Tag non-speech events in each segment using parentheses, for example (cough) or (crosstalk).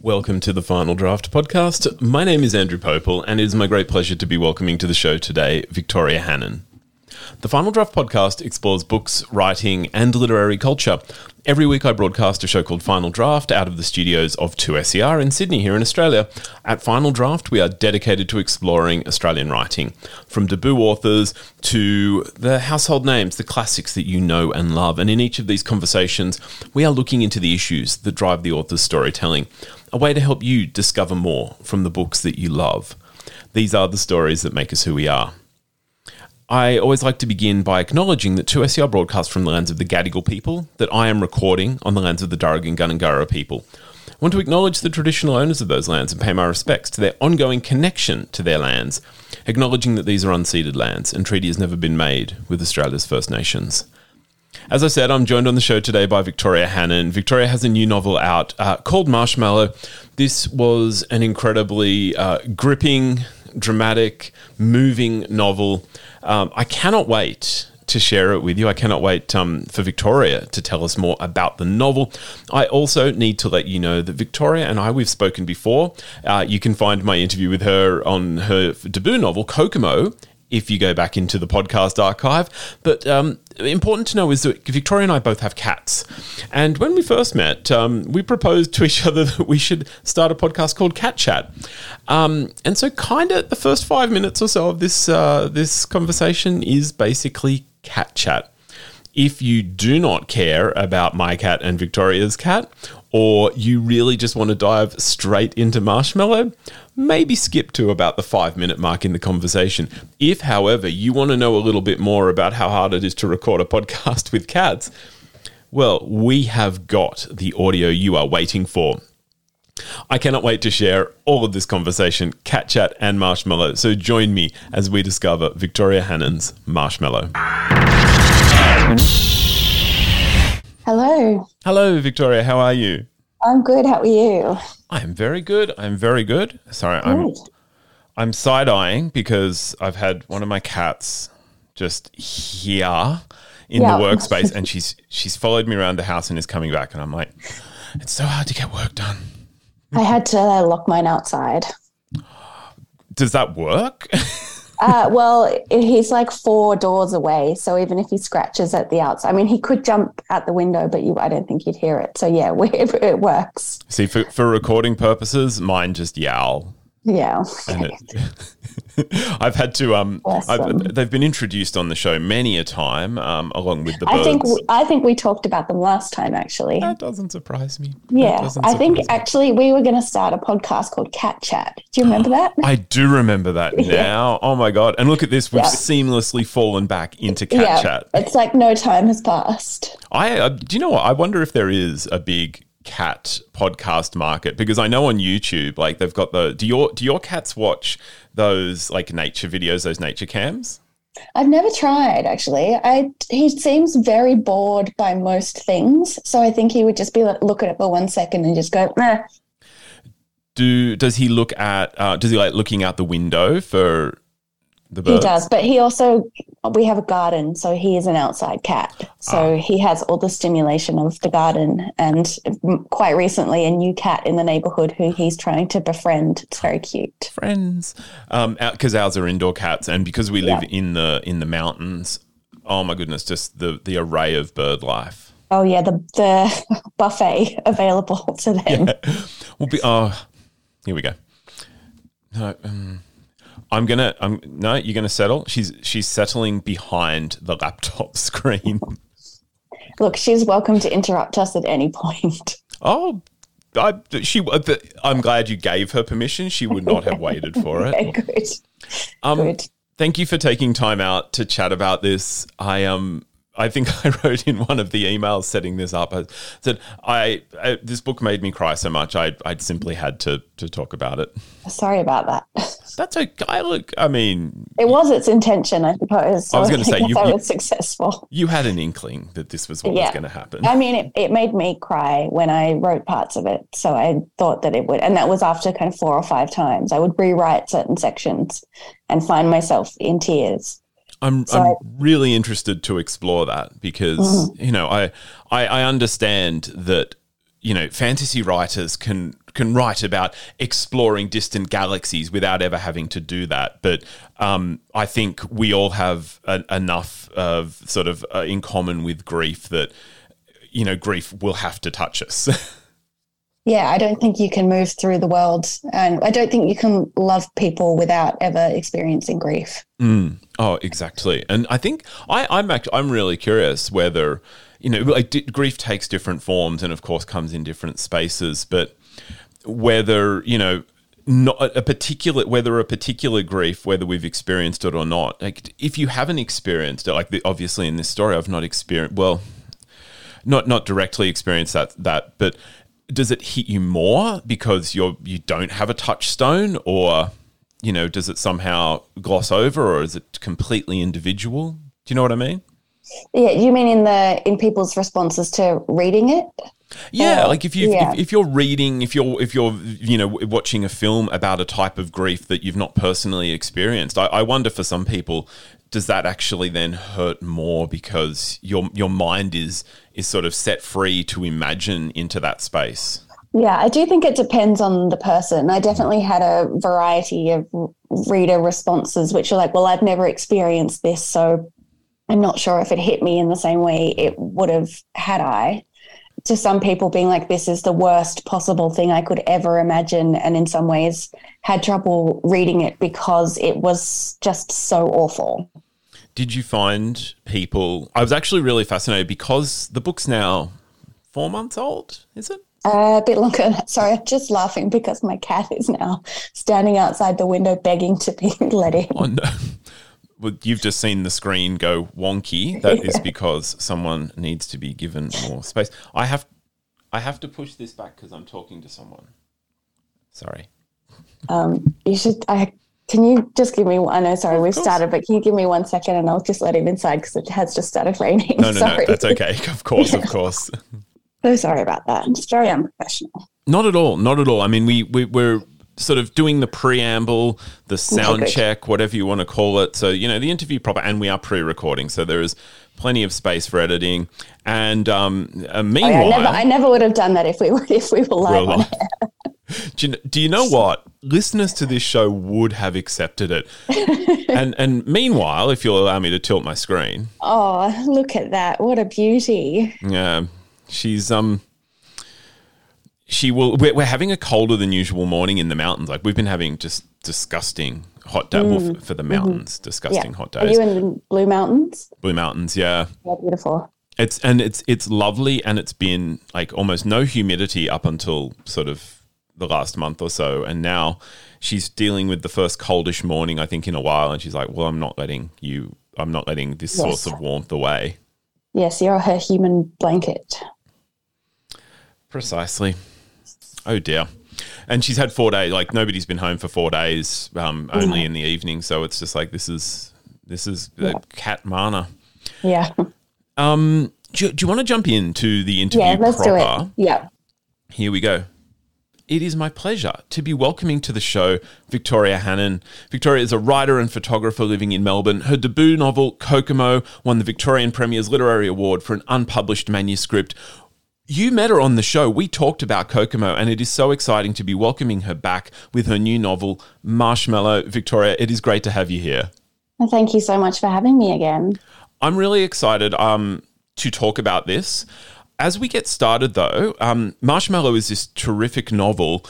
Welcome to the Final Draft podcast. My name is Andrew Pople, and it is my great pleasure to be welcoming to the show today Victoria Hannan. The Final Draft podcast explores books, writing, and literary culture. Every week, I broadcast a show called Final Draft out of the studios of 2SER in Sydney, here in Australia. At Final Draft, we are dedicated to exploring Australian writing, from debut authors to the household names, the classics that you know and love. And in each of these conversations, we are looking into the issues that drive the author's storytelling, a way to help you discover more from the books that you love. These are the stories that make us who we are. I always like to begin by acknowledging that 2SER broadcasts from the lands of the Gadigal people, that I am recording on the lands of the Darug and Gundungurra people. I want to acknowledge the traditional owners of those lands and pay my respects to their ongoing connection to their lands, acknowledging that these are unceded lands and treaty has never been made with Australia's First Nations. As I said, I'm joined on the show today by Victoria Hannan. Victoria has a new novel out uh, called Marshmallow. This was an incredibly uh, gripping, dramatic, moving novel. Um, I cannot wait to share it with you. I cannot wait um, for Victoria to tell us more about the novel. I also need to let you know that Victoria and I, we've spoken before. Uh, you can find my interview with her on her debut novel, Kokomo, if you go back into the podcast archive. But um, important to know is that Victoria and I both have cats. And when we first met, um, we proposed to each (laughs) other that we should start a podcast called Cat Chat. Um, and so, kind of the first five minutes or so of this uh, this conversation is basically cat chat. If you do not care about my cat and Victoria's cat, or you really just want to dive straight into marshmallow, maybe skip to about the five minute mark in the conversation. If, however, you want to know a little bit more about how hard it is to record a podcast (laughs) with cats, well, we have got the audio you are waiting for. I cannot wait to share all of this conversation, cat chat, and marshmallow. So join me as we discover Victoria Hannan's Marshmallow. Hello. Hello, Victoria. How are you? I'm good. How are you? I am very good. I'm very good. Sorry, I'm I'm side eyeing because I've had one of my cats just here in Yeah. the workspace, and (laughs) she's she's followed me around the house and is coming back, and I'm like, it's so hard to get work done. I had to uh, lock mine outside. Does that work? (laughs) Uh, well, he's like four doors away, so even if he scratches at the outside, I mean, he could jump out the window, but you, I don't think you'd hear it. So yeah, we, (laughs) it works. See, for for recording purposes, mine just yowl. Yeah. it, (laughs) (laughs) I've had to um I've, they've been introduced on the show many a time um along with the I birds. think I think we talked about them last time, actually. that doesn't surprise me. Yeah, I think me. actually we were going to start a podcast called Cat Chat. Do you remember that? (gasps) I do remember that (laughs) now. Oh my god! And look at this, we've Yeah. seamlessly fallen back into cat yeah, chat. it's like no time has passed. I uh, do you know what? I wonder if there is a big cat podcast market because I know on YouTube, like they've got the. Do your do your cats watch those like nature videos, those nature cams? I've never tried actually. I he seems very bored by most things, so I think he would just be like, look at it for one second and just go, Meh. Do does he look at? Uh, does he like looking out the window for the birds? He does, but he also we have a garden, so he is an outside cat. So he has all the stimulation of the garden, and quite recently, a new cat in the neighborhood who he's trying to befriend. It's very cute. friends um because ours are indoor cats and because we live in the in the mountains oh my goodness just the the array of bird life Oh yeah, the the (laughs) buffet available (laughs) to them. We'll be oh here we go no um, i'm gonna i'm no you're gonna settle she's she's settling behind the laptop (laughs) screen Look, she's welcome to interrupt us at any point. (laughs) oh I, she, I'm glad you gave her permission. She would not have waited for it. (laughs) Okay, good. Um, Good. Thank you for taking time out to chat about this. I um I think (laughs) I wrote in one of the emails setting this up. I said I, I this book made me cry so much. I I simply had to to talk about it. Sorry about that. (laughs) That's okay. I look. I mean, It was its intention, I suppose. I was gonna say, (laughs) you- I you- was successful. you had an inkling that this was what was Yeah. going to happen. I mean, it, it made me cry when I wrote parts of it. So I thought that it would, and that was after kind of four or five times. I would rewrite certain sections and find myself in tears. I'm So I'm really interested to explore that because Mm-hmm. you know I, I I understand that you know fantasy writers can can write about exploring distant galaxies without ever having to do that. But um, I think we all have a, enough of sort of uh, in common with grief that you know grief will have to touch us. (laughs) yeah, I don't think you can move through the world, and I don't think you can love people without ever experiencing grief. Mm. Oh, exactly. And I think I, I'm actually I'm really curious whether you know like d- grief takes different forms, and of course comes in different spaces, but whether you know not a particular whether a particular grief whether we've experienced it or not like if you haven't experienced it like the, obviously in this story i've not experienced well not not directly experienced that that but does it hit you more because you're you don't have a touchstone or you know does it somehow gloss over or is it completely individual? Do you know what i mean? Yeah you mean in the in people's responses to reading it? Yeah, like if you yeah. if, if, you're reading, if you're if you're you know watching a film about a type of grief that you've not personally experienced, I, I wonder for some people, does that actually then hurt more because your your mind is is sort of set free to imagine into that space? Yeah, I do think it depends on the person. I definitely had a variety of reader responses, which are like, well, I've never experienced this, so I'm not sure if it hit me in the same way it would have had I. To some people, being like, this is the worst possible thing I could ever imagine. And in some ways, had trouble reading it because it was just so awful. Did you find people? I was actually really fascinated because the book's now four months old, is it? Uh, a bit longer. (laughs) Sorry, I'm just laughing because my cat is now standing outside the window begging to be (laughs) let in. Oh, no. Well, you've just seen the screen go wonky. That is (laughs) because someone needs to be given more space. I have, I have to push this back because I'm talking to someone. Sorry. Um, you should. I can you just give me one? I know, sorry, we've started, but can you give me one second and I'll just let him inside because it has just started raining. No, no, (laughs) sorry. no, that's okay. (laughs) Of course, of course. so sorry about that. It's very unprofessional. Not at all. Not at all. I mean, we, we we're sort of doing the preamble, the sound okay, check, whatever you want to call it. So you know, the interview proper, and we are pre-recording, so there is plenty of space for editing. And um, uh, meanwhile, oh, yeah, I, never, I never would have done that if we were if we were live on air. Do you, do you know what? Listeners to this show would have accepted it. (laughs) and and meanwhile, if you'll allow me to tilt my screen. Oh, look at that. What a beauty. Yeah. She's um she will we're, we're having a colder than usual morning in the mountains. Like we've been having just disgusting hot days mm. well, for, the mm-hmm. mountains, mm-hmm. disgusting yeah. hot days. Are you in the Blue Mountains? Blue Mountains, yeah. Yeah, beautiful. It's and it's it's lovely and it's been like almost no humidity up until sort of the last month or so, and now she's dealing with the first coldish morning I think in a while, and she's like, "Well, I'm not letting you. I'm not letting this yes. source of warmth away." Yes, you're her human blanket. Precisely. Oh dear. And she's had four days. Like nobody's been home for four days, um, only in the evening. So it's just like this is this is yeah. cat mana. Yeah. Um. Do, do you want to jump into the interview? Yeah, let's proper? do it. Yeah. Here we go it is my pleasure to be welcoming to the show Victoria Hannan. Victoria is a writer and photographer living in Melbourne. Her debut novel, Kokomo, won the Victorian Premier's Literary Award for an unpublished manuscript. You met her on the show. We talked about Kokomo, and it is so exciting to be welcoming her back with her new novel, Marshmallow. Victoria, it is great to have you here. Well, thank you so much for having me again. I'm really excited um, to talk about this. As we get started, though, um, Marshmallow is this terrific novel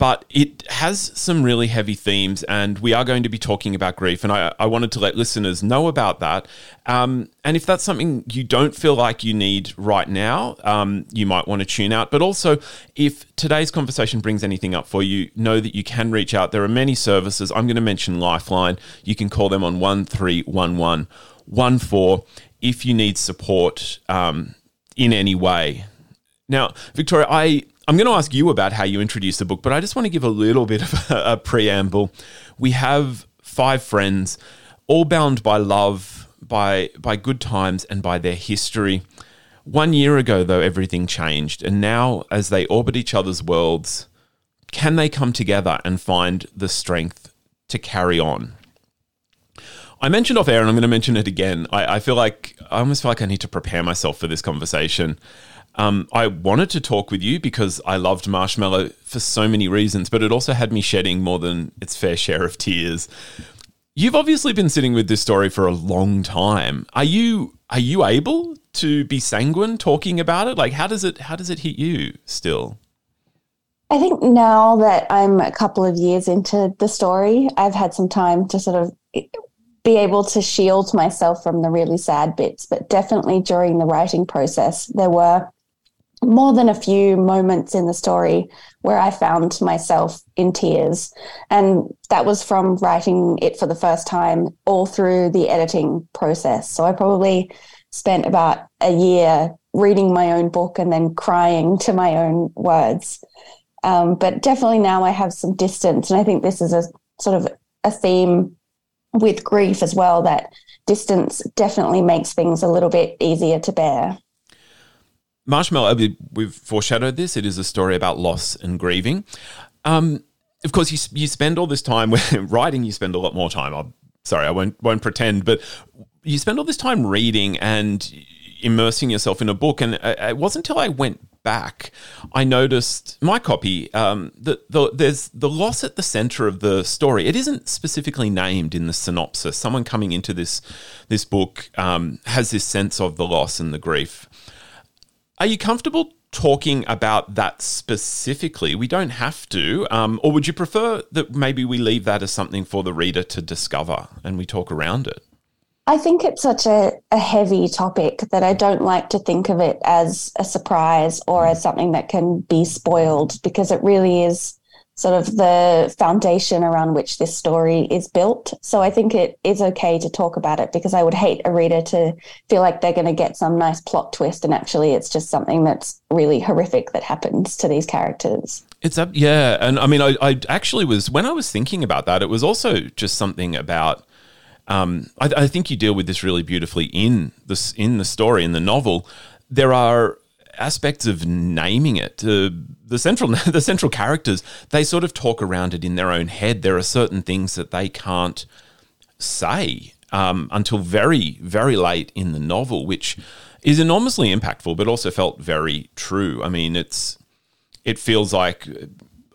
but it has some really heavy themes, and we are going to be talking about grief. And I, I wanted to let listeners know about that. Um, and if that's something you don't feel like you need right now, um, you might want to tune out. But also, if today's conversation brings anything up for you, know that you can reach out. There are many services. I'm going to mention Lifeline. You can call them on 131114 if you need support. Um, in any way. Now, Victoria, I, I'm going to ask you about how you introduced the book, but I just want to give a little bit of a, a preamble. We have five friends, all bound by love, by, by good times, and by their history. One year ago, though, everything changed. And now, as they orbit each other's worlds, can they come together and find the strength to carry on? I mentioned off air, and I'm going to mention it again. I, I, feel like I almost feel like I need to prepare myself for this conversation. Um, I wanted to talk with you because I loved Marshmallow for so many reasons, but it also had me shedding more than its fair share of tears. You've obviously been sitting with this story for a long time. Are you are you able to be sanguine talking about it? Like how does it how does it hit you still? I think now that I'm a couple of years into the story, I've had some time to sort of be able to shield myself from the really sad bits. But definitely during the writing process, there were more than a few moments in the story where I found myself in tears. And that was from writing it for the first time all through the editing process. So I probably spent about a year reading my own book and then crying to my own words. Um, but definitely now I have some distance. And I think this is a sort of a theme with grief as well that distance definitely makes things a little bit easier to bear. Marshmallow, we've foreshadowed this. It is a story about loss and grieving. Um, of course, you, you spend all this time (laughs) writing. You spend a lot more time. I'm sorry, I won't won't pretend, but you spend all this time reading and immersing yourself in a book. And it wasn't until I went back, I noticed my copy um, that the, there's the loss at the center of the story. It isn't specifically named in the synopsis. Someone coming into this this book um, has this sense of the loss and the grief. Are you comfortable talking about that specifically? We don't have to. Um, or would you prefer that maybe we leave that as something for the reader to discover and we talk around it? I think it's such a, a heavy topic that I don't like to think of it as a surprise or as something that can be spoiled because it really is sort of the foundation around which this story is built. So I think it is okay to talk about it because I would hate a reader to feel like they're going to get some nice plot twist and actually it's just something that's really horrific that happens to these characters. It's up, yeah, and I mean, I, I actually was when I was thinking about that, it was also just something about. Um, I, I think you deal with this really beautifully in this in the story in the novel. There are aspects of naming it. Uh, the central (laughs) the central characters they sort of talk around it in their own head. There are certain things that they can't say um, until very very late in the novel, which is enormously impactful, but also felt very true. I mean, it's it feels like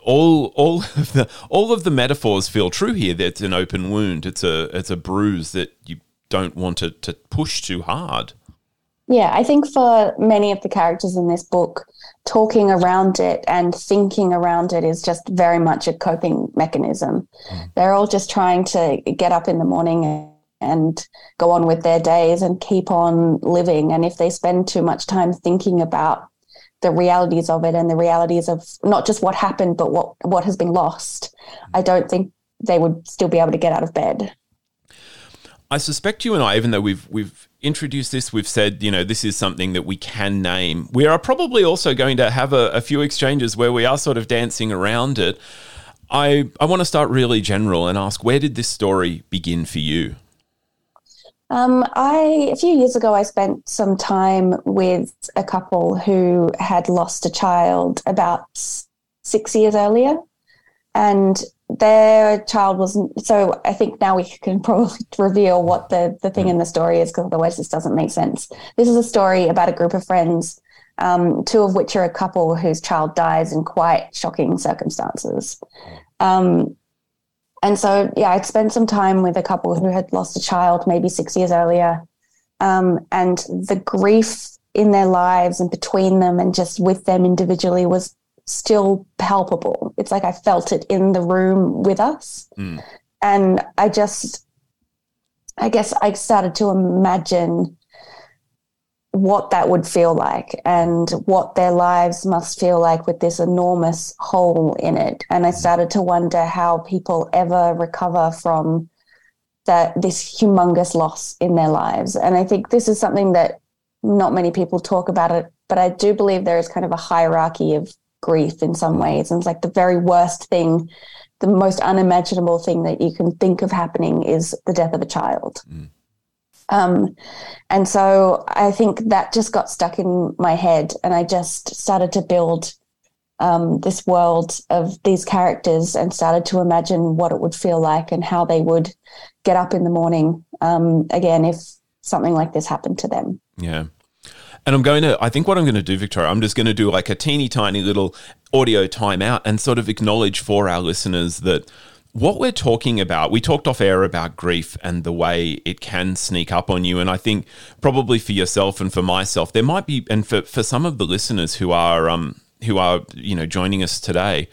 all all (laughs) of the all of the metaphors feel true here. That's an open wound. It's a it's a bruise that you don't want to, to push too hard. Yeah, I think for many of the characters in this book, talking around it and thinking around it is just very much a coping mechanism. Mm. They're all just trying to get up in the morning and go on with their days and keep on living. And if they spend too much time thinking about the realities of it and the realities of not just what happened, but what, what has been lost, I mm. don't think they would still be able to get out of bed. I suspect you and I, even though we've we've introduced this, we've said you know this is something that we can name. We are probably also going to have a, a few exchanges where we are sort of dancing around it. I I want to start really general and ask where did this story begin for you? Um, I a few years ago I spent some time with a couple who had lost a child about six years earlier, and their child wasn't so i think now we (laughs) can probably (laughs) reveal what the, the thing in the story is because otherwise this doesn't make sense. This is a story about a group of friends um, two of which are a couple whose child dies in quite shocking circumstances. Um, and so yeah i'd spent some time with a couple who had lost a child maybe six years earlier um, and the grief in their lives and between them and just with them individually was still palpable. It's like I felt it in the room with us. Mm. And I just, I guess I started to imagine what that would feel like and what their lives must feel like with this enormous hole in it. And I started to wonder how people ever recover from that this humongous loss in their lives. And I think this is something that not many people talk about it, but I do believe there is kind of a hierarchy of grief in some ways. And it's like the very worst thing, the most unimaginable thing that you can think of happening is the death of a child. Mm. Um, and so I think that just got stuck in my head, and I just started to build um, this world of these characters and started to imagine what it would feel like and how they would get up in the morning um, again if something like this happened to them. Yeah. And I'm going to, I think what I'm going to do, Victoria, I'm just going to do like a teeny tiny little audio timeout and sort of acknowledge for our listeners that what we're talking about, we talked off air about grief and the way it can sneak up on you. And I think probably for yourself and for myself, there might be, and for, for some of the listeners who are, um, who are, you know, joining us today,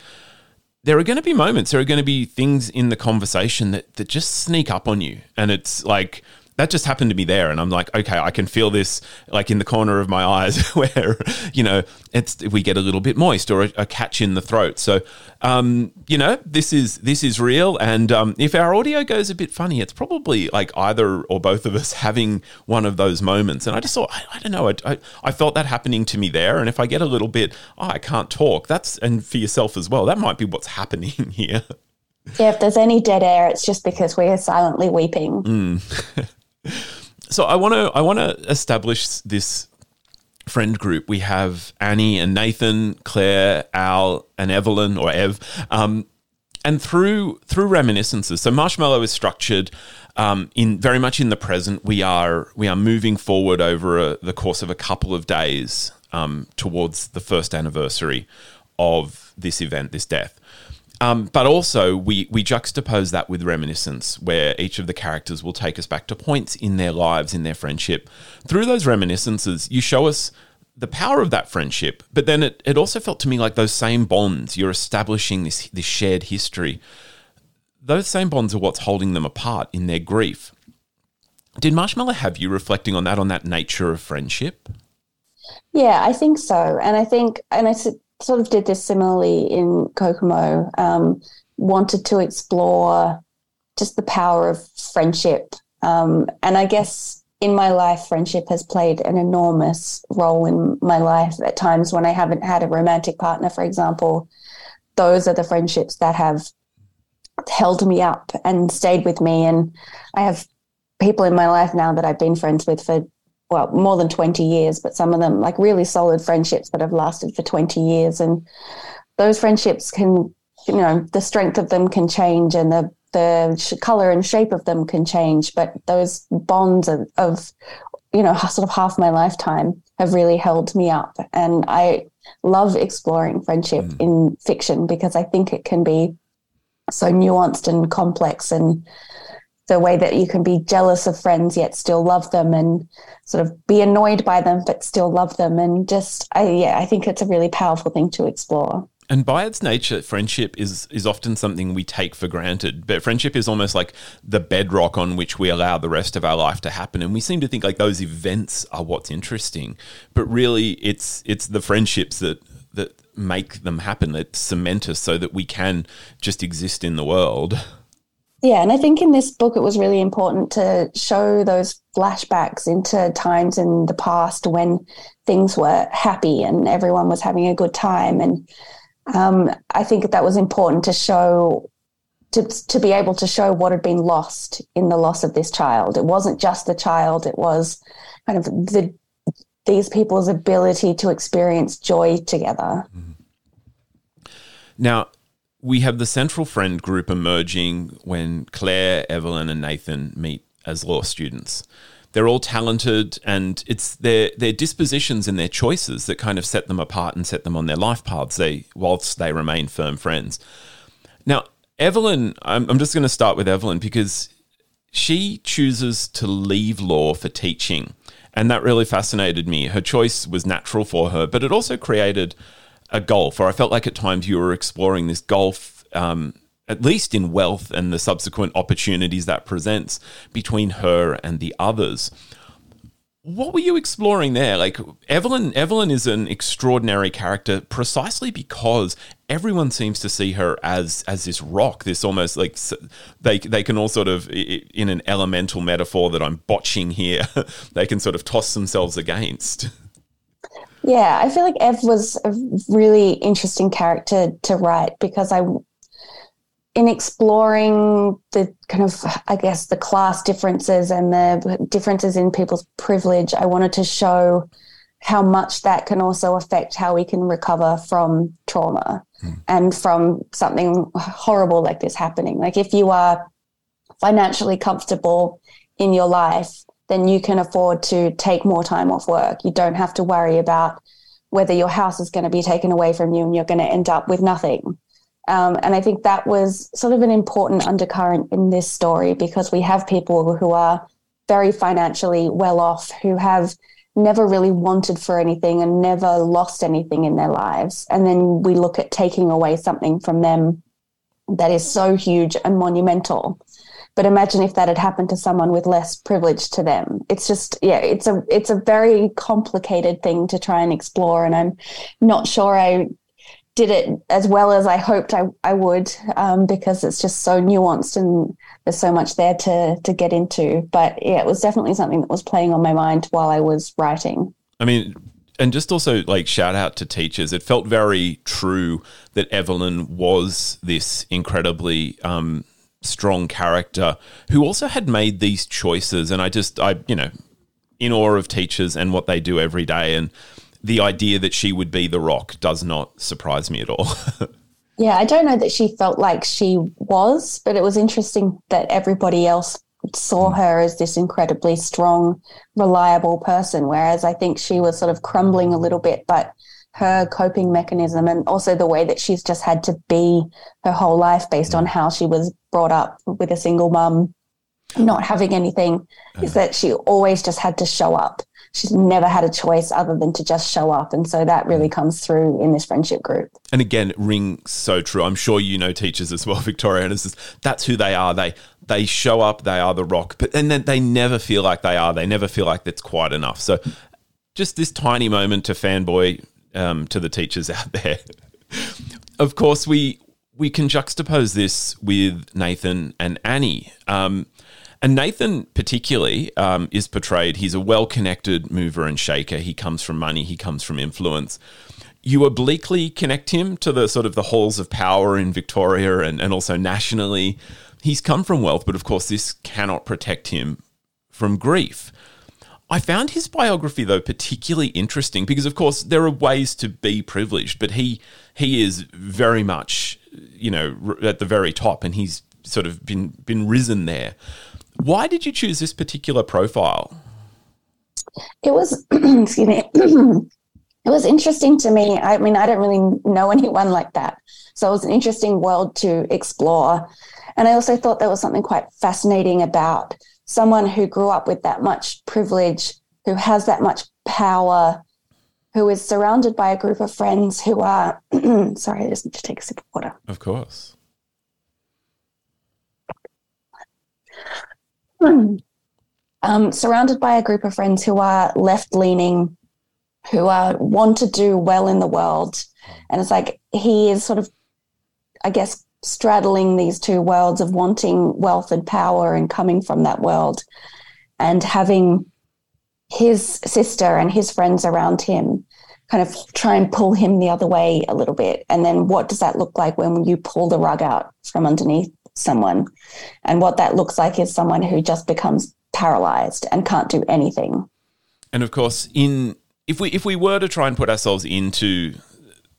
there are going to be moments, there are going to be things in the conversation that, that just sneak up on you. And it's like, that just happened to be there. And i'm like okay i can feel this like in the corner of my eyes (laughs) where you know it's we get a little bit moist or a, a catch in the throat. So um, you know this is this is real. And um, if our audio goes a bit funny it's probably like either or both of us (laughs) having one of those moments. And i just thought i, I don't know. I, I, I felt that happening to me there. And if i get a little bit oh, i can't talk that's and for yourself as well that might be what's (laughs) happening here. Yeah if there's any dead air it's just because we're silently weeping. Mm. So I want to I want to establish this friend group. We have Annie and Nathan, Claire, Al, and Evelyn or Ev. Um, and through through reminiscences, so Marshmallow is structured um, in very much in the present. We are we are moving forward over a, the course of a couple of days um, towards the first anniversary of this event, this death. Um, but also, we, we juxtapose that with reminiscence, where each of the characters will take us back to points in their lives, in their friendship. Through those reminiscences, you show us the power of that friendship, but then it, it also felt to me like those same bonds, you're establishing this, this shared history. Those same bonds are what's holding them apart in their grief. Did Marshmallow have you reflecting on that, on that nature of friendship? Yeah, I think so. And I think, and I sort of did this similarly in Kokomo. Um, wanted to explore just the power of friendship, um, and I guess in my life, friendship has played an enormous role in my life. At times when I haven't had a romantic partner, for example, those are the friendships that have held me up and stayed with me. And I have people in my life now that I've been friends with for well, more than 20 years, but some of them like really solid friendships that have lasted for 20 years. And those friendships can, you know, the strength of them can change and the, the color and shape of them can change. But those bonds of, of, you know, sort of half my lifetime have really held me up. And I love exploring friendship mm. in fiction because I think it can be so nuanced and complex and the way that you can be jealous of friends yet still love them and sort of be annoyed by them but still love them and just I yeah I think it's a really powerful thing to explore. And by its nature, friendship is is often something we take for granted. But friendship is almost like the bedrock on which we allow the rest of our life to happen. And we seem to think like those events are what's interesting, but really, it's it's the friendships that that make them happen that cement us so that we can just exist in the world. Yeah, and I think in this book it was really important to show those flashbacks into times in the past when things were happy and everyone was having a good time. And um, I think that was important to show, to, to be able to show what had been lost in the loss of this child. It wasn't just the child, it was kind of the these people's ability to experience joy together. Now, we have the central friend group emerging when Claire, Evelyn, and Nathan meet as law students. They're all talented, and it's their their dispositions and their choices that kind of set them apart and set them on their life paths. They whilst they remain firm friends. Now, Evelyn, I'm, I'm just going to start with Evelyn because she chooses to leave law for teaching, and that really fascinated me. Her choice was natural for her, but it also created a gulf, or I felt like at times you were exploring this gulf, um, at least in wealth and the subsequent opportunities that presents between her and the others. What were you exploring there? Like Evelyn, Evelyn is an extraordinary character precisely because everyone seems to see her as as this rock, this almost like they they can all sort of in an elemental metaphor that I'm botching here, (laughs) they can sort of toss themselves against. Yeah, I feel like Ev was a really interesting character to write because I, in exploring the kind of, I guess, the class differences and the differences in people's privilege, I wanted to show how much that can also affect how we can recover from trauma mm. and from something horrible like this happening. Like if you are financially comfortable in your life, then you can afford to take more time off work. You don't have to worry about whether your house is going to be taken away from you and you're going to end up with nothing. Um, and I think that was sort of an important undercurrent in this story because we have people who are very financially well off, who have never really wanted for anything and never lost anything in their lives. And then we look at taking away something from them that is so huge and monumental. But imagine if that had happened to someone with less privilege to them. It's just, yeah, it's a it's a very complicated thing to try and explore, and I'm not sure I did it as well as I hoped I, I would um, because it's just so nuanced and there's so much there to to get into. But yeah, it was definitely something that was playing on my mind while I was writing. I mean, and just also like shout out to teachers. It felt very true that Evelyn was this incredibly um, strong character who also had made these choices. And I just, I, you know, in awe of teachers and what they do every day. And the idea that she would be the rock does not surprise me at all. (laughs) yeah, I don't know that she felt like she was, but it was interesting that everybody else saw mm. her as this incredibly strong, reliable person, whereas I think she was sort of crumbling a little bit, but her coping mechanism and also the way that she's just had to be her whole life based on mm. how she was brought up with a single mum, not having anything, is uh. that she always just had to show up. She's never had a choice other than to just show up. And so that really mm. comes through in this friendship group. And again, rings so true. I'm sure you know teachers as well, (laughs) Victoria, and just, that's who they are. They they show up, they are the rock, but and then they never feel like they are. They never feel like that's quite enough. So just this tiny moment to fanboy um, to the teachers (laughs) out there. of course, we we can juxtapose this with Nathan and Annie. Um, and Nathan, particularly, um, is portrayed. He's a well connected mover and shaker. He comes from money, he comes from influence. You obliquely connect him to the sort of the halls of power in Victoria and, and also nationally. He's come from wealth, but of course, this cannot protect him from grief. I found his biography though particularly interesting because, of course, there are ways to be privileged, but he he is very much, you know, at the very top, and he's sort of been been risen there. Why did you choose this particular profile? It was, (clears throat) excuse me, (clears throat) it was interesting to me. I mean, I don't really know anyone like that, so it was an interesting world to explore, and I also thought there was something quite fascinating about someone who grew up with that much privilege, who has that much power, who is surrounded by a group of friends who are (clears throat) sorry, I just need to take a sip of water. Of course. (clears throat) Um, surrounded by a group of friends who are left leaning, who are want to do well in the world. And it's like he is sort of, I guess, straddling these two worlds of wanting wealth and power and coming from that world and having his sister and his friends around him kind of try and pull him the other way a little bit. And then what does that look like when you pull the rug out from underneath someone? And what that looks like is someone who just becomes paralyzed and can't do anything. And of course, in if we if we were to try and put ourselves into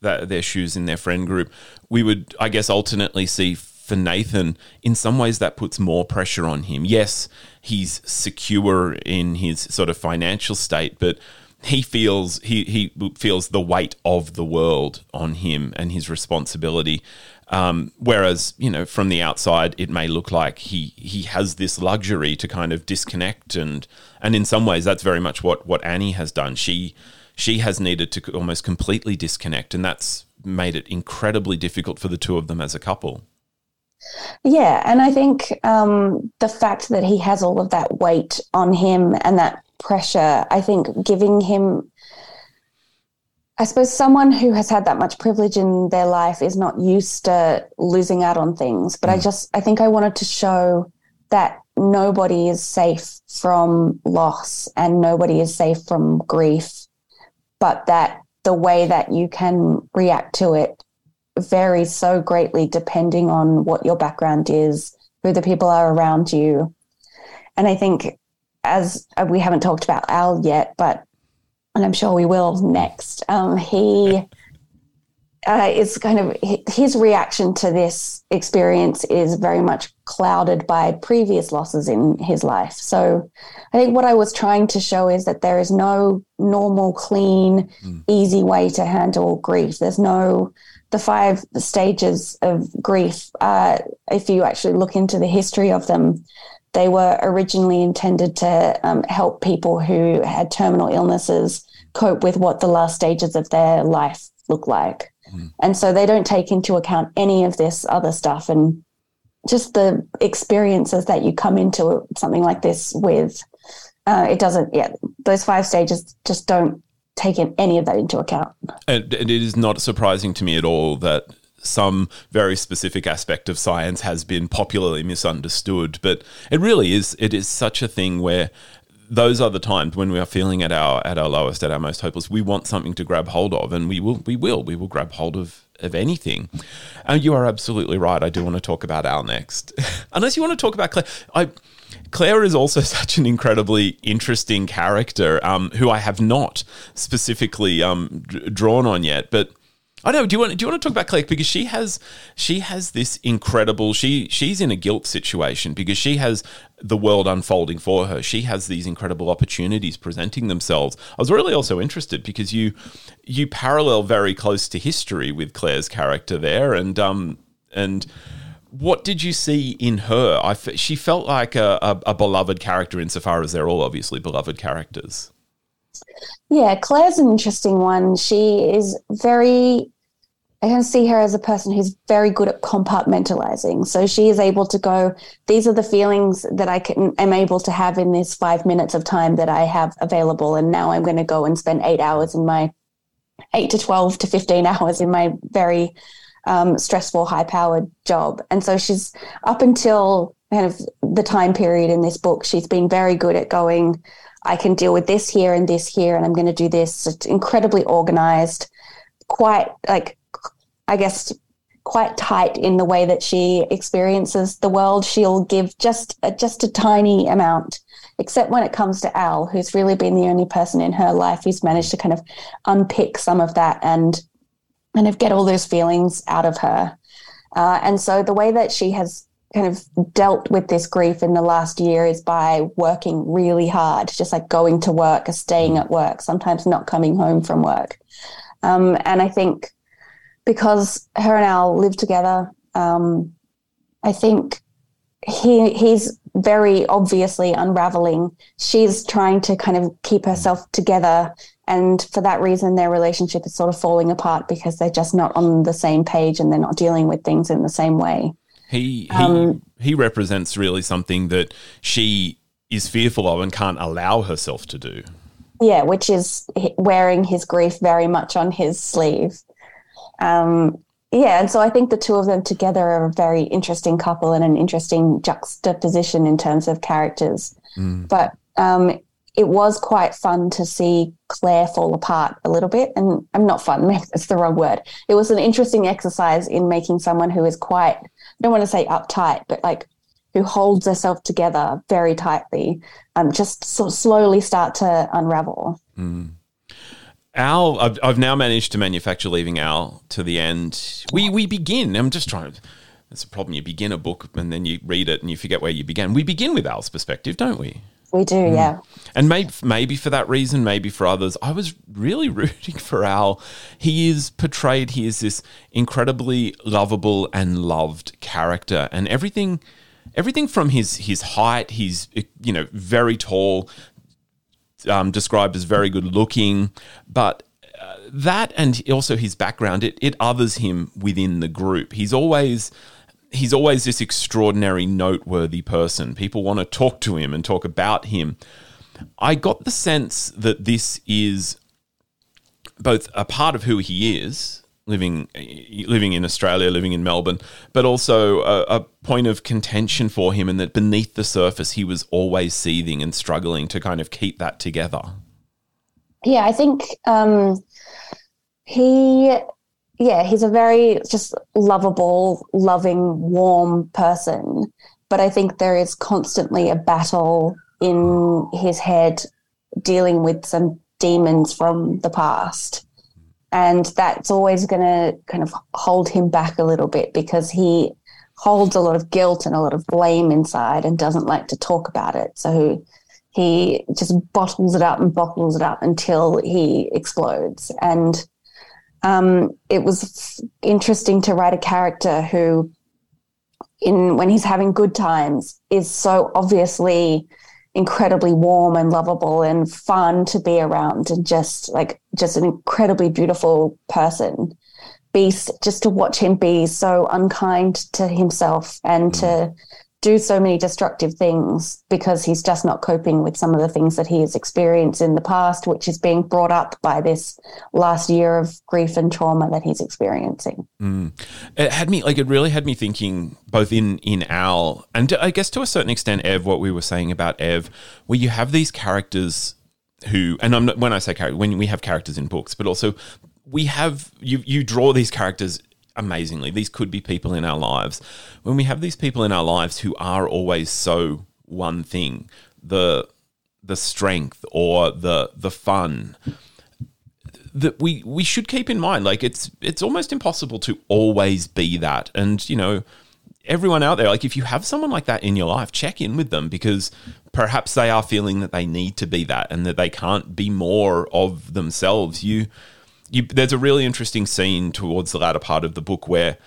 that, their shoes in their friend group, we would, I guess, alternately see for Nathan, in some ways, that puts more pressure on him. Yes, he's secure in his sort of financial state, but he feels he he feels the weight of the world on him and his responsibility. Um, whereas you know from the outside, it may look like he he has this luxury to kind of disconnect and and in some ways, that's very much what what Annie has done. She she has needed to almost completely disconnect, and that's made it incredibly difficult for the two of them as a couple. Yeah, and I think um, the fact that he has all of that weight on him and that pressure, I think giving him, I suppose, someone who has had that much privilege in their life is not used to losing out on things. But mm. I just, I think I wanted to show that nobody is safe from loss and nobody is safe from grief but that the way that you can react to it varies so greatly depending on what your background is, who the people are around you. And I think, as uh, we haven't talked about Al yet, but, and I'm sure we will next, um, he uh, is kind of his reaction to this experience is very much clouded by previous losses in his life. So I think what I was trying to show is that there is no normal, clean, mm. easy way to handle grief. There's no the five stages of grief. Uh, if you actually look into the history of them, they were originally intended to um, help people who had terminal illnesses cope with what the last stages of their life look like. And so they don't take into account any of this other stuff and just the experiences that you come into something like this with. Uh, it doesn't, yeah, those five stages just don't take in any of that into account. And, and it is not surprising to me at all that some very specific aspect of science has been popularly misunderstood but it really is it is such a thing where those are the times when we are feeling at our at our lowest, at our most hopeless. We want something to grab hold of, and we will we will we will grab hold of of anything. And you are absolutely right. I do want to talk about Al next, (laughs) unless you want to talk about Claire. I. Claire is also (laughs) such an incredibly interesting character um, who I have not specifically um, d- drawn on yet, but I know. Do you want? Do you want to talk about Claire because she has she has this incredible. She she's in a guilt situation because she has the world unfolding for her. She has these incredible opportunities presenting themselves. I was really also interested because you you parallel very close to history with Claire's character there, and um and what did you see in her? I f- she felt like a, a, a beloved character insofar as they're all obviously beloved characters. Yeah, Claire's an interesting one. She is very I can see her as a person who's very good at compartmentalizing. So she is able to go, these are the feelings that I can am able to have in this five minutes of time that I have available. And now I'm going to go and spend eight hours in my eight to 12 to 15 (laughs) hours in my very um, stressful, high powered job. And so she's up until kind of the time period in this book, she's been very good at going, I can deal with this here and this here, and I'm going to do this. It's incredibly organized, quite like I guess, quite tight in the way that she experiences the world. She'll give just a, just a tiny amount, except when it comes to Al, who's really been the only person in her life who's managed to kind of unpick some of that and kind of get all those feelings out of her. Uh, and so the way that she has kind of dealt with this grief in the last year is by working really hard, just like going to work, or staying at work, sometimes not coming home from work. Um, and I think because her and Al live together. Um, I think he he's very obviously unraveling. She's trying to kind of keep herself together, and for that reason, their relationship is sort of falling apart because they're just not on the same page and they're not dealing with things in the same way. He he um, he represents really something that she is fearful of and can't allow herself to do. Yeah, which is wearing his grief very much on his sleeve. Um, yeah, and so I think the two of them together are a very interesting couple and an interesting juxtaposition in terms of characters. Mm. But um, it was quite fun to see Claire fall apart a little bit. And I'm not fun, (laughs) that's the wrong word. It was an interesting exercise in making someone who is quite, don't want to say uptight, but like who holds herself together very tightly, um, just sort of slowly start to unravel. Mm. Al, I've, I've now managed to manufacture leaving Al to the end. We we begin. I'm just trying. That's a problem. You begin a book and then you read it and you forget where you began. We begin with Al's perspective, don't we? We do, mm. yeah. And maybe maybe for that reason, maybe for others, I was really (laughs) rooting for Al. He is portrayed. He is this incredibly lovable and loved character, and everything everything from his his height, he's you know very tall, um, described as very good looking, but uh, that and also his background, it, it others him within the group. He's always he's always this extraordinary, noteworthy person. People want to talk to him and talk about him. I got the sense that this is both a part of who he is living living in Australia, living in Melbourne, but also a, a, point of contention for him, and that beneath the surface, he was always seething and struggling to kind of keep that together. Yeah, I think um, he, yeah, he's a very just lovable, loving, warm person, but I think there is constantly a battle in his head dealing with some demons from the past And that's always going to kind of hold him back a little bit because he holds a lot of guilt and a lot of blame inside and doesn't like to talk about it. So he just bottles it up and bottles it up until he explodes. And um, it was interesting to write a character who, in when he's having good times, is so obviously incredibly warm and lovable and fun to be around, and just like just an incredibly beautiful person. Beast, just to watch him be so unkind to himself and mm. to do so many destructive things because he's just not coping with some of the things that he has experienced in the past, which is being brought up by this last year of grief and trauma that he's experiencing. Mm. It had me like it really had me thinking both in in Al and I guess to a certain extent Ev, what we were saying about Ev, where you have these characters who and I'm not, when I say character when we have characters in books, but also we have you you draw these characters amazingly. These could be people in our lives. When we have these people in our lives who are always so one thing, the the strength or the the fun that we we should keep in mind like it's it's almost impossible to always be that and you know everyone out there like if you have someone like that in your life check in with them because perhaps they are feeling that they need to be that and that they can't be more of themselves you you, there's a really interesting scene towards the latter part of the book where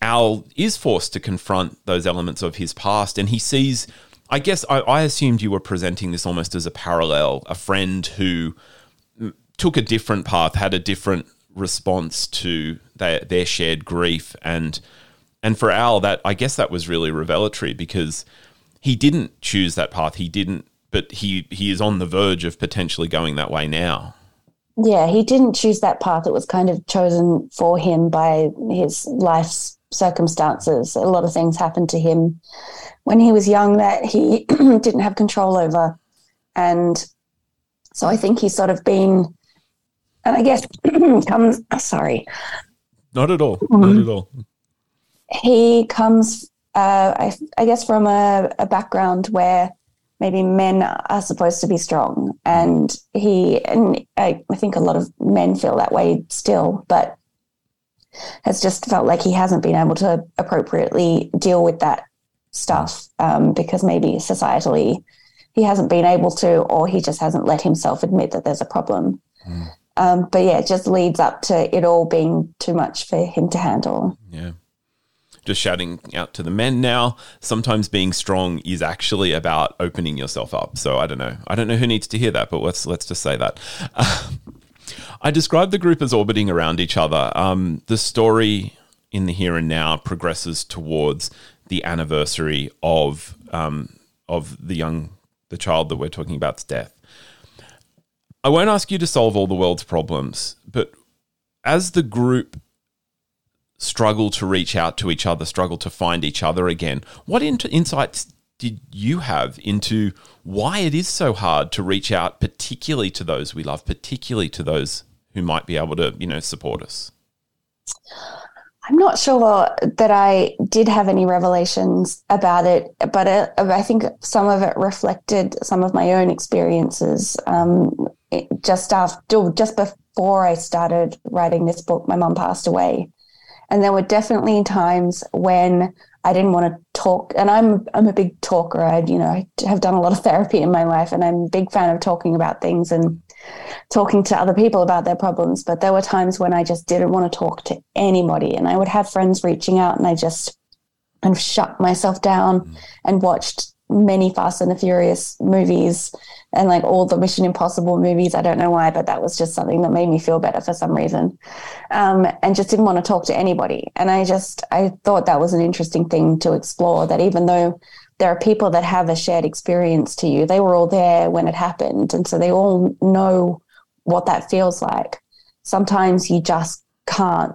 Al is forced to confront those elements of his past, and he sees. I guess I, I assumed you were presenting this almost as a parallel, a friend who took a different path, had a different response to their, their shared grief, and and for Al, that I guess that was really revelatory because he didn't choose that path. He didn't, but he he is on the verge of potentially going that way now. Yeah, he didn't choose that path. It was kind of chosen for him by his life's circumstances. A lot of things happened to him when he was young that he (clears throat) didn't have control over. And so I think he's sort of been, and I guess (clears throat) comes, (coughs) sorry. Not at all. Not mm-hmm. at all. He comes, uh, I, I guess, from a, a background where maybe men are supposed to be strong and he and I, I, think a lot of men feel that way still but has just felt like he hasn't been able to appropriately deal with that stuff um, because maybe societally he hasn't been able to or he just hasn't let himself admit that there's a problem. Mm. um, but yeah it just leads up to it all being too much for him to handle. Yeah just shouting out to the men now. Sometimes being strong is actually about opening yourself up. So I don't know. I don't know who needs to hear that, but let's let's just say that. (laughs) I describe the group as orbiting around each other. Um, the story in the here and now progresses towards the anniversary of um, of the young the child that we're talking about's death. I won't ask you to solve all the world's problems, but as the group struggle to reach out to each other, struggle to find each other again. What in- insights did you have into why it is so hard to reach out, particularly to those we love, particularly to those who might be able to, you know, support us? I'm not sure that I did have any revelations about it, but it, I think some of it reflected some of my own experiences. Um, just after, just before I started writing this book, my mom passed away, and there were definitely times when I didn't want to talk. And I'm I'm a big talker. I you know I have done a lot of therapy in my life, and I'm a big fan of talking about things and talking to other people about their problems. But there were times when I just didn't want to talk to anybody, and I would have friends reaching out, and I just and shut myself down mm. and watched many Fast and the Furious movies and like all the Mission Impossible movies. I don't know why, but that was just something that made me feel better for some reason. Um, and just didn't want to talk to anybody. And I just, I thought that was an interesting thing to explore that even though there are people that have a shared experience to you, they were all there when it happened. And so they all know what that feels like. Sometimes you just can't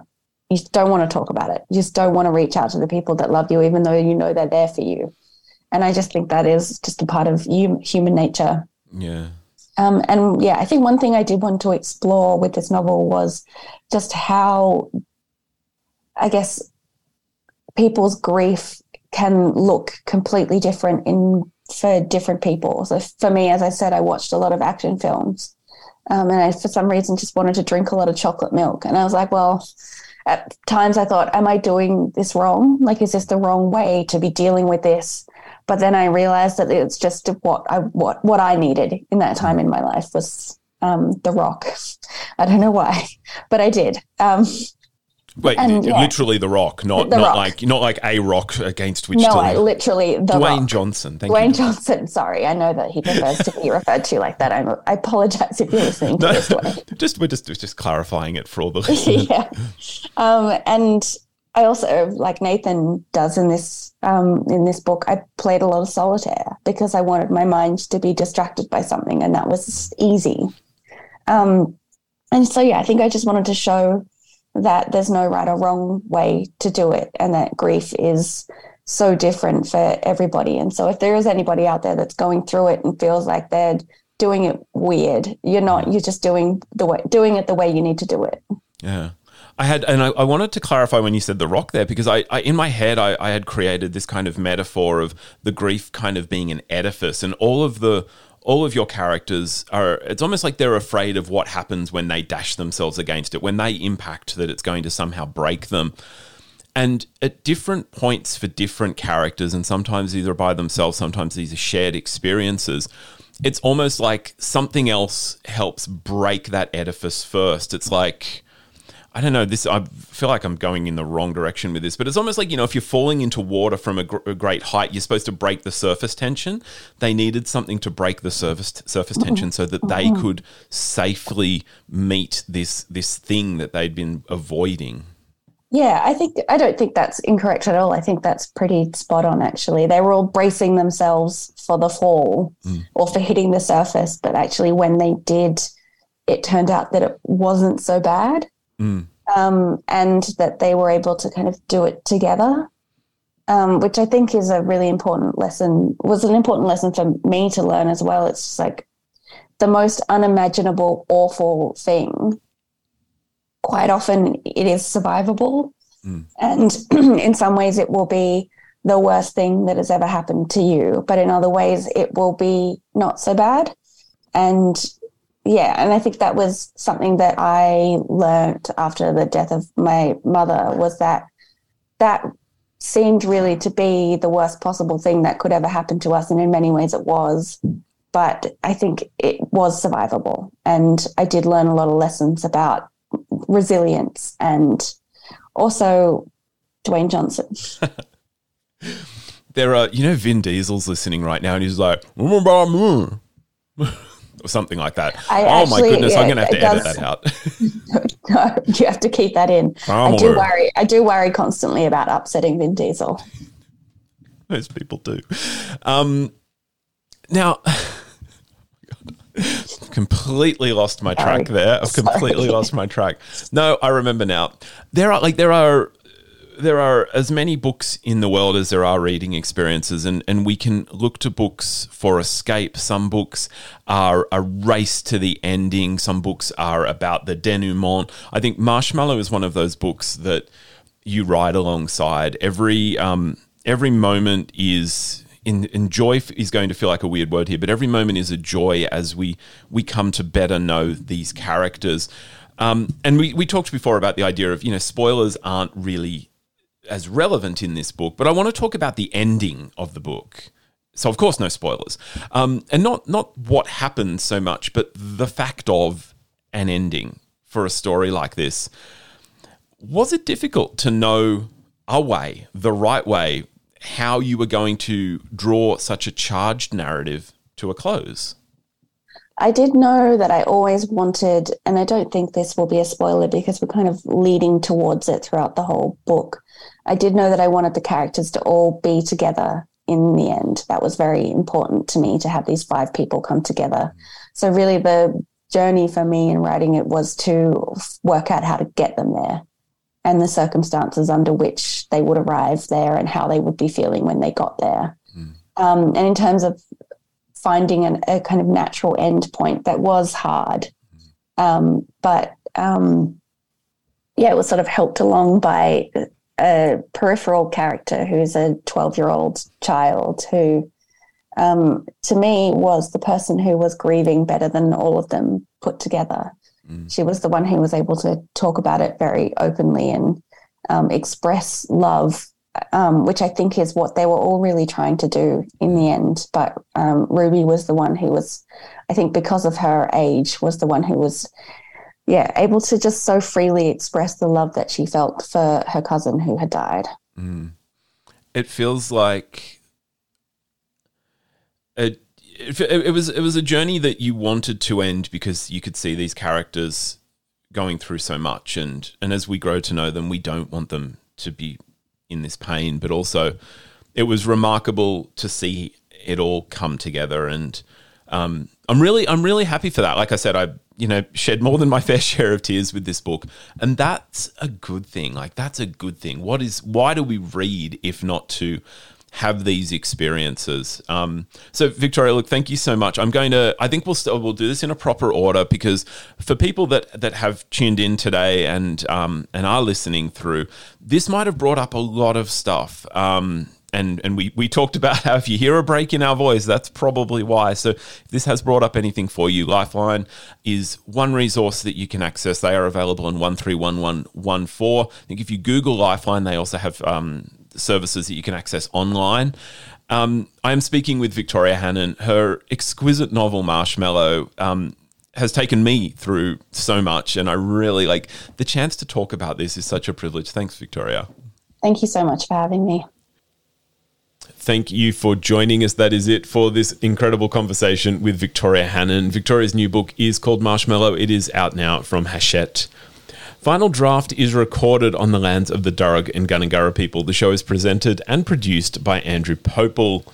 you don't want to talk about it. You just don't want to reach out to the people that love you, even though you know they're there for you. And I just think that is just a part of human nature. Yeah. Um, and yeah, I think one thing I did want to explore with this novel was just how, I guess, people's grief can look completely different in for different people. So for me, as I said, I watched a lot of action films. Um, and I, for some reason, just wanted to drink a lot of chocolate milk. And I was like, well, at times I thought, am I doing this wrong? Like, is this the wrong way to be dealing with this? But then I realized that it's just what I what what I needed in that time in my life was um, the rock. (laughs) I don't know why, but I did. Um, Wait, and, yeah. literally the rock, not the not rock. like not like a rock against which. No, to, I literally the Dwayne rock. Johnson. Thank Dwayne you. Johnson. Sorry, I know that he prefers to be referred to like that. I'm, I apologize if you're listening to (laughs) no, this. Way. (laughs) Just we're just just clarifying it for all the listeners. yeah, um, and I also like Nathan does in this um, in this book. I played a lot of solitaire because I wanted my mind to be distracted by something, and that was easy. Um, and so yeah, I think I just wanted to show that there's no right or wrong way to do it and that grief is so different for everybody. And so if there is anybody out there that's going through it and feels like they're doing it weird, you're not, you're just doing the way doing it the way you need to do it. Yeah. I had, and I, I, wanted to clarify when you said the rock there, because I, I in my head, I, I, had created this kind of metaphor of the grief kind of being an edifice, and all of the all of your characters are it's almost like they're afraid of what happens when they dash themselves against it when they impact that it's going to somehow break them. And at different points for different characters and sometimes either by themselves sometimes these are shared experiences it's almost like something else helps break that edifice first. It's like I don't know. This I feel like I'm going in the wrong direction with this, but it's almost like you know, if you're falling into water from a, gr- a great height, you're supposed to break the surface tension. They needed something to break the surface t- surface tension so that they could safely meet this this thing that they'd been avoiding. Yeah, I think I don't think that's incorrect at all. I think that's pretty spot on actually. They were all bracing themselves for the fall mm. or for hitting the surface, but actually when they did, it turned out that it wasn't so bad mm. um, and that they were able to kind of do it together, um, which I think is a really important lesson, was an important lesson for me to learn as well. It's just like the most unimaginable, awful thing. Quite often it is survivable. Mm. And (clears throat) in some ways, it will be the worst thing that has ever happened to you. But in other ways, it will be not so bad. And yeah, and I think that was something that I learned after the death of my mother was that that seemed really to be the worst possible thing that could ever happen to us, and in many ways it was. But I think it was survivable, and I did learn a lot of lessons about resilience and also Dwayne Johnson. (laughs) there are, you know, Vin Diesel's listening right now, and he's like mm, mm, mm. Or something like that. I oh actually, my goodness, yeah, I'm going to have to edit does, that out. (laughs) no, you have to keep that in. I do worry. I do worry constantly about upsetting Vin Diesel. Most people do. Um, now. (sighs) completely lost my track Sorry. there. I've completely Sorry. lost my track. No, I remember now. There are like there are there are as many books in the world as there are reading experiences, and, and we can look to books for escape. Some books are a race to the ending, some books are about the denouement. I think Marshmallow is one of those books that you ride alongside. Every um, every moment is in, in joy is going to feel like a weird word here, but every moment is a joy as we we come to better know these characters. Um, and we, we talked before about the idea of you know spoilers aren't really as relevant in this book, but I want to talk about the ending of the book. So, of course, no spoilers, um, and not not what happens so much, but the fact of an ending for a story like this. Was it difficult to know a way, the right way, how you were going to draw such a charged narrative to a close? I did know that I always wanted, and I don't think this will be a spoiler because we're kind of leading towards it throughout the whole book. I did know that I wanted the characters to all be together in the end. That was very important to me to have these five people come together. So, really, the journey for me in writing it was to work out how to get them there and the circumstances under which they would arrive there and how they would be feeling when they got there. Mm. Um, and in terms of finding an, a kind of natural end point, that was hard. Um, but um, yeah, it was sort of helped along by a peripheral character who's a 12 year old child who um, to me, was the person who was grieving better than all of them put together. Mm. She was the one who was able to talk about it very openly and um, express love, um, which I think is what they were all really trying to do in the end. But um, Ruby was the one who was, I think, because of her age, was the one who was yeah, able to just so freely express the love that she felt for her cousin who had died. Mm. It feels like it, it, it was it was a journey that you wanted to end because you could see these characters going through so much, and and as we grow to know them, we don't want them to be in this pain, but also it was remarkable to see it all come together and um, I'm really I'm really happy for that. Like I said, I you know shed more than my (laughs) fair share of tears with this book, and that's a good thing. Like that's a good thing. What is why do we read if not to have these experiences. Um, so, Victoria, look, thank you so much. I'm going to. I think we'll still we'll do this in a proper order because for people that that have tuned in today and um, and are listening through, this might have brought up a lot of stuff. Um, and and we we talked about how if you hear a break in our voice, that's probably why. So if this has brought up anything for you, Lifeline is one resource that you can access. They are available in one three one one one four. I think if you Google Lifeline, they also have um, services that you can access online. Um, I am speaking with Victoria Hannan. Her exquisite novel Marshmallow um, has taken me through so much, and I really like the chance to talk about this is such a privilege. Thanks, Victoria. Thank you so much for having me. Thank you for joining us. That is it for this incredible conversation with Victoria Hannan. Victoria's new book is called Marshmallow. It is out now from Hachette. Final Draft is recorded on the lands of the Darug and Gundungurra people. The show is presented and produced by Andrew Pople.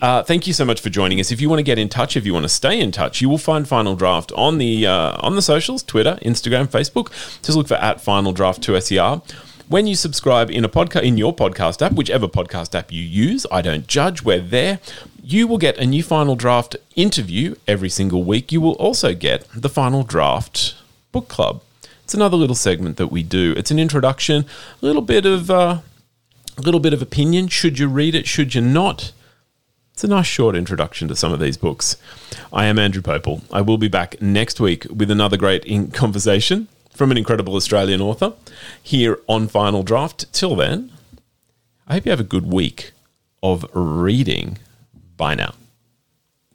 Uh, thank you so much for joining us. If you want to get in touch, if you want to stay in touch, you will find Final Draft on the uh, on the socials, Twitter, Instagram, Facebook. Just look for at Final Draft 2SER. When you subscribe in a podcast in your podcast app, whichever podcast app you use, I don't judge, we're there. You will get a new final draft interview every single week. You will also get the final draft book club. It's another little segment that we do. It's an introduction, a little bit of uh, a little bit of opinion. Should you read it? Should you not? It's a nice short introduction to some of these books. I am Andrew Pople. I will be back next week with another great in- (laughs) conversation from an incredible Australian author here on Final Draft. Till then, I hope you have a good week of reading. Bye now.